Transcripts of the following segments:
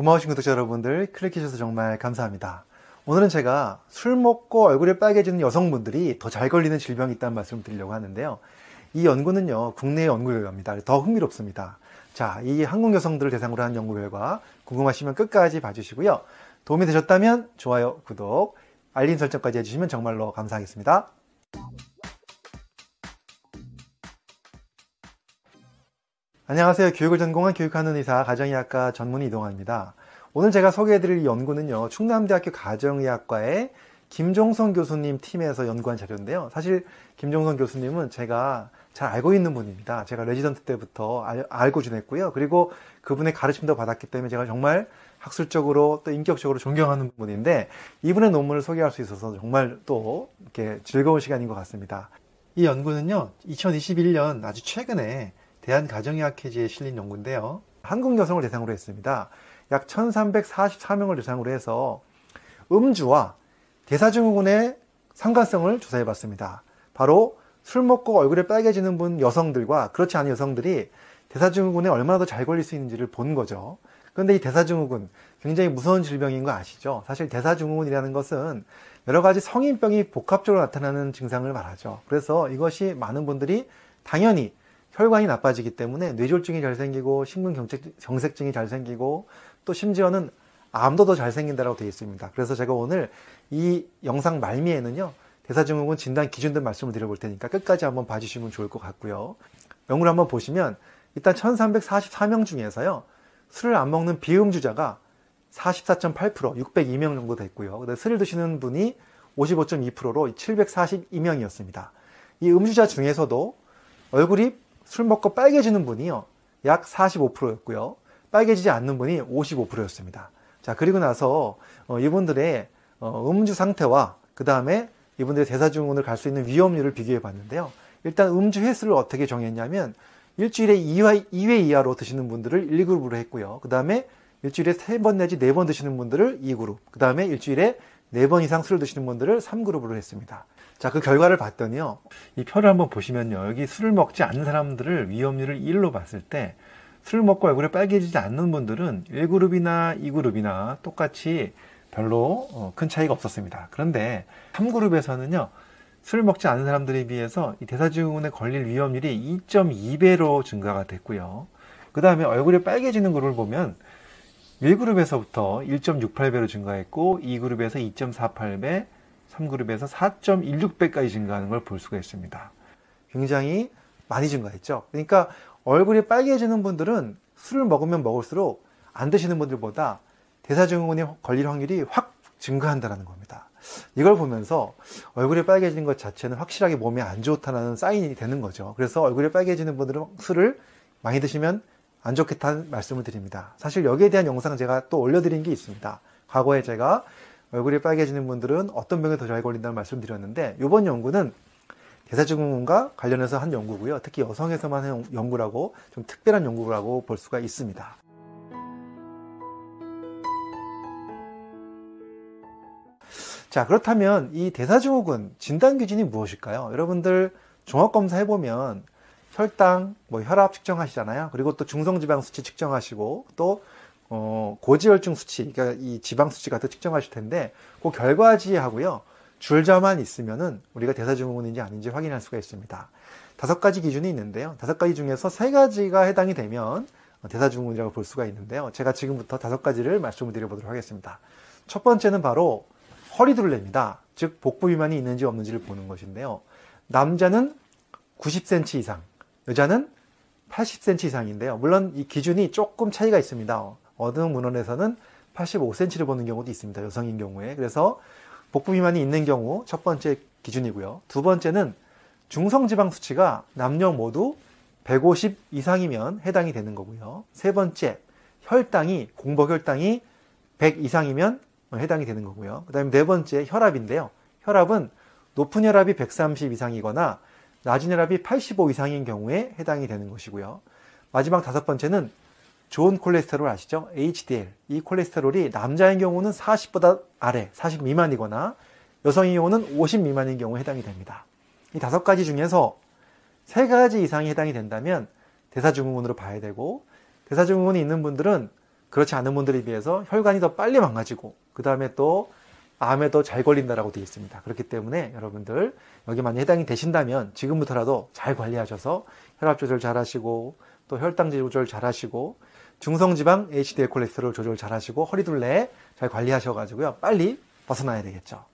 고마우신 구독자 여러분들 클릭해주셔서 정말 감사합니다. 오늘은 제가 술 먹고 얼굴이 빨개지는 여성분들이 더 잘 걸리는 질병이 있다는 말씀을 드리려고 하는데요. 이 연구는요, 국내 연구 결과입니다. 더 흥미롭습니다. 자, 이 한국 여성들을 대상으로 한 연구 결과 궁금하시면 끝까지 봐주시고요. 도움이 되셨다면 좋아요, 구독, 알림 설정까지 해주시면 정말로 감사하겠습니다. 안녕하세요. 교육을 전공한 교육하는 의사 가정의학과 전문의 이동환입니다. 오늘 제가 소개해드릴 연구는요. 충남대학교 가정의학과의 김종성 교수님 팀에서 연구한 자료인데요. 사실 김종성 교수님은 제가 잘 알고 있는 분입니다. 제가 레지던트 때부터 알, 고 지냈고요. 그리고 그분의 가르침도 받았기 때문에 제가 정말 학술적으로 또 인격적으로 존경하는 분인데 이분의 논문을 소개할 수 있어서 정말 또 이렇게 즐거운 시간인 것 같습니다. 이 연구는요, 2021년 아주 최근에 대한가정의학회지에 실린 연구인데요. 한국 여성을 대상으로 했습니다. 약 1344명을 대상으로 해서 음주와 대사증후군의 상관성을 조사해 봤습니다. 바로 술 먹고 얼굴에 빨개지는 분 여성들과 그렇지 않은 여성들이 대사증후군에 얼마나 더 잘 걸릴 수 있는지를 본 거죠. 그런데 이 대사증후군 굉장히 무서운 질병인 거 아시죠? 사실 대사증후군이라는 것은 여러 가지 성인병이 복합적으로 나타나는 증상을 말하죠. 그래서 이것이 많은 분들이 당연히 혈관이 나빠지기 때문에 뇌졸중이 잘 생기고 심근경색증이 잘 생기고 또 심지어는 암도 더 잘 생긴다고 되어 있습니다. 그래서 제가 오늘 이 영상 말미에는요 대사증후군 진단 기준들 말씀을 드려볼 테니까 끝까지 한번 봐주시면 좋을 것 같고요. 연구를 한번 보시면 일단 1344명 중에서요 술을 안 먹는 비음주자가 44.8% 602명 정도 됐고요. 술을 드시는 분이 55.2%로 742명이었습니다. 이 음주자 중에서도 얼굴이 술 먹고 빨개지는 분이요. 약 45%였고요. 빨개지지 않는 분이 55%였습니다. 자, 그리고 나서 어, 이분들의 어, 음주 상태와 그 다음에 이분들의 대사증후군을 갈 수 있는 위험률을 비교해 봤는데요. 일단 음주 횟수를 어떻게 정했냐면 일주일에 2회, 2회 이하로 드시는 분들을 1그룹으로 했고요. 그 다음에 일주일에 3번 내지 4번 드시는 분들을 2그룹, 그 다음에 일주일에 4번 이상 술을 드시는 분들을 3그룹으로 했습니다. 자, 그 결과를 봤더니요. 이 표를 한번 보시면요. 여기 술을 먹지 않는 사람들을 위험률을 1로 봤을 때 술을 먹고 얼굴에 빨개지지 않는 분들은 1그룹이나 2그룹이나 똑같이 별로 어, 큰 차이가 없었습니다. 그런데 3그룹에서는요. 술을 먹지 않는 사람들에 비해서 이 대사증후군에 걸릴 위험률이 2.2배로 증가가 됐고요. 그 다음에 얼굴이 빨개지는 그룹을 보면 1그룹에서부터 1.68배로 증가했고 2그룹에서 2.48배, 3그룹에서 4.16배까지 증가하는 걸 볼 수가 있습니다. 굉장히 많이 증가했죠. 그러니까 얼굴이 빨개지는 분들은 술을 먹으면 먹을수록 안 드시는 분들보다 대사증후군이 걸릴 확률이 확 증가한다는 겁니다. 이걸 보면서 얼굴이 빨개지는 것 자체는 확실하게 몸에 안 좋다는 사인이 되는 거죠. 그래서 얼굴이 빨개지는 분들은 술을 많이 드시면 안 좋겠다는 말씀을 드립니다. 사실 여기에 대한 영상 제가 또 올려드린 게 있습니다. 과거에 제가 얼굴이 빨개지는 분들은 어떤 병에 더 잘 걸린다는 말씀을 드렸는데 이번 연구는 대사증후군과 관련해서 한 연구고요. 특히 여성에서만 한 연구라고 좀 특별한 연구라고 볼 수가 있습니다. 자 그렇다면 이 대사증후군 진단 기준이 무엇일까요? 여러분들 종합 검사 해 보면 혈당, 뭐 혈압 측정하시잖아요. 그리고 또 중성지방 수치 측정하시고 또 어, 고지혈증 수치, 그러니까 이 지방 수치 같은 측정하실 텐데 그 결과지하고요 줄자만 있으면은 우리가 대사증후군인지 아닌지 확인할 수가 있습니다. 다섯 가지 기준이 있는데요. 다섯 가지 중에서 세 가지가 해당이 되면 대사증후군이라고 볼 수가 있는데요. 제가 지금부터 다섯 가지를 말씀을 드려보도록 하겠습니다. 첫 번째는 바로 허리둘레입니다. 즉 복부 비만이 있는지 없는지를 보는 것인데요. 남자는 90cm 이상, 여자는 80cm 이상인데요. 물론 이 기준이 조금 차이가 있습니다. 어느 문헌에서는 85cm를 보는 경우도 있습니다. 여성인 경우에. 그래서 복부 비만이 있는 경우 첫 번째 기준이고요. 두 번째는 중성 지방 수치가 남녀 모두 150 이상이면 해당이 되는 거고요. 세 번째, 혈당이, 공복 혈당이 100 이상이면 해당이 되는 거고요. 그 다음에 네 번째, 혈압인데요. 혈압은 높은 혈압이 130 이상이거나 낮은 혈압이 85 이상인 경우에 해당이 되는 것이고요. 마지막 다섯 번째는 좋은 콜레스테롤 아시죠? HDL. 이 콜레스테롤이 남자인 경우는 40보다 아래, 40 미만이거나 여성의 경우는 50 미만인 경우에 해당이 됩니다. 이 다섯 가지 중에서 세 가지 이상이 해당이 된다면 대사증후군으로 봐야 되고 대사증후군이 있는 분들은 그렇지 않은 분들에 비해서 혈관이 더 빨리 망가지고 그 다음에 또 암에도 잘 걸린다라고 되어 있습니다. 그렇기 때문에 여러분들 여기 많이 해당이 되신다면 지금부터라도 잘 관리하셔서 혈압 조절 잘 하시고 또 혈당 조절 잘 하시고 중성지방 HDL 콜레스테롤 조절 잘 하시고 허리둘레 잘 관리하셔 가지고요. 빨리 벗어나야 되겠죠.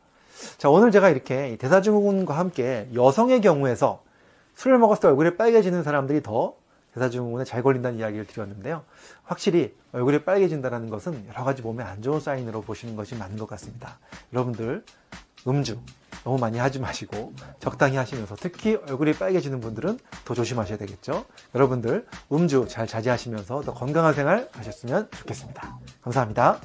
자, 오늘 제가 이렇게 대사증후군과 함께 여성의 경우에서 술을 먹었을 때 얼굴이 빨개지는 사람들이 더 대사증후군에 잘 걸린다는 이야기를 드렸는데요. 확실히 얼굴이 빨개진다는 것은 여러 가지 몸에 안 좋은 사인으로 보시는 것이 맞는 것 같습니다. 여러분들 음주 너무 많이 하지 마시고 적당히 하시면서 특히 얼굴이 빨개지는 분들은 더 조심하셔야 되겠죠. 여러분들 음주 잘 자제하시면서 더 건강한 생활 하셨으면 좋겠습니다. 감사합니다.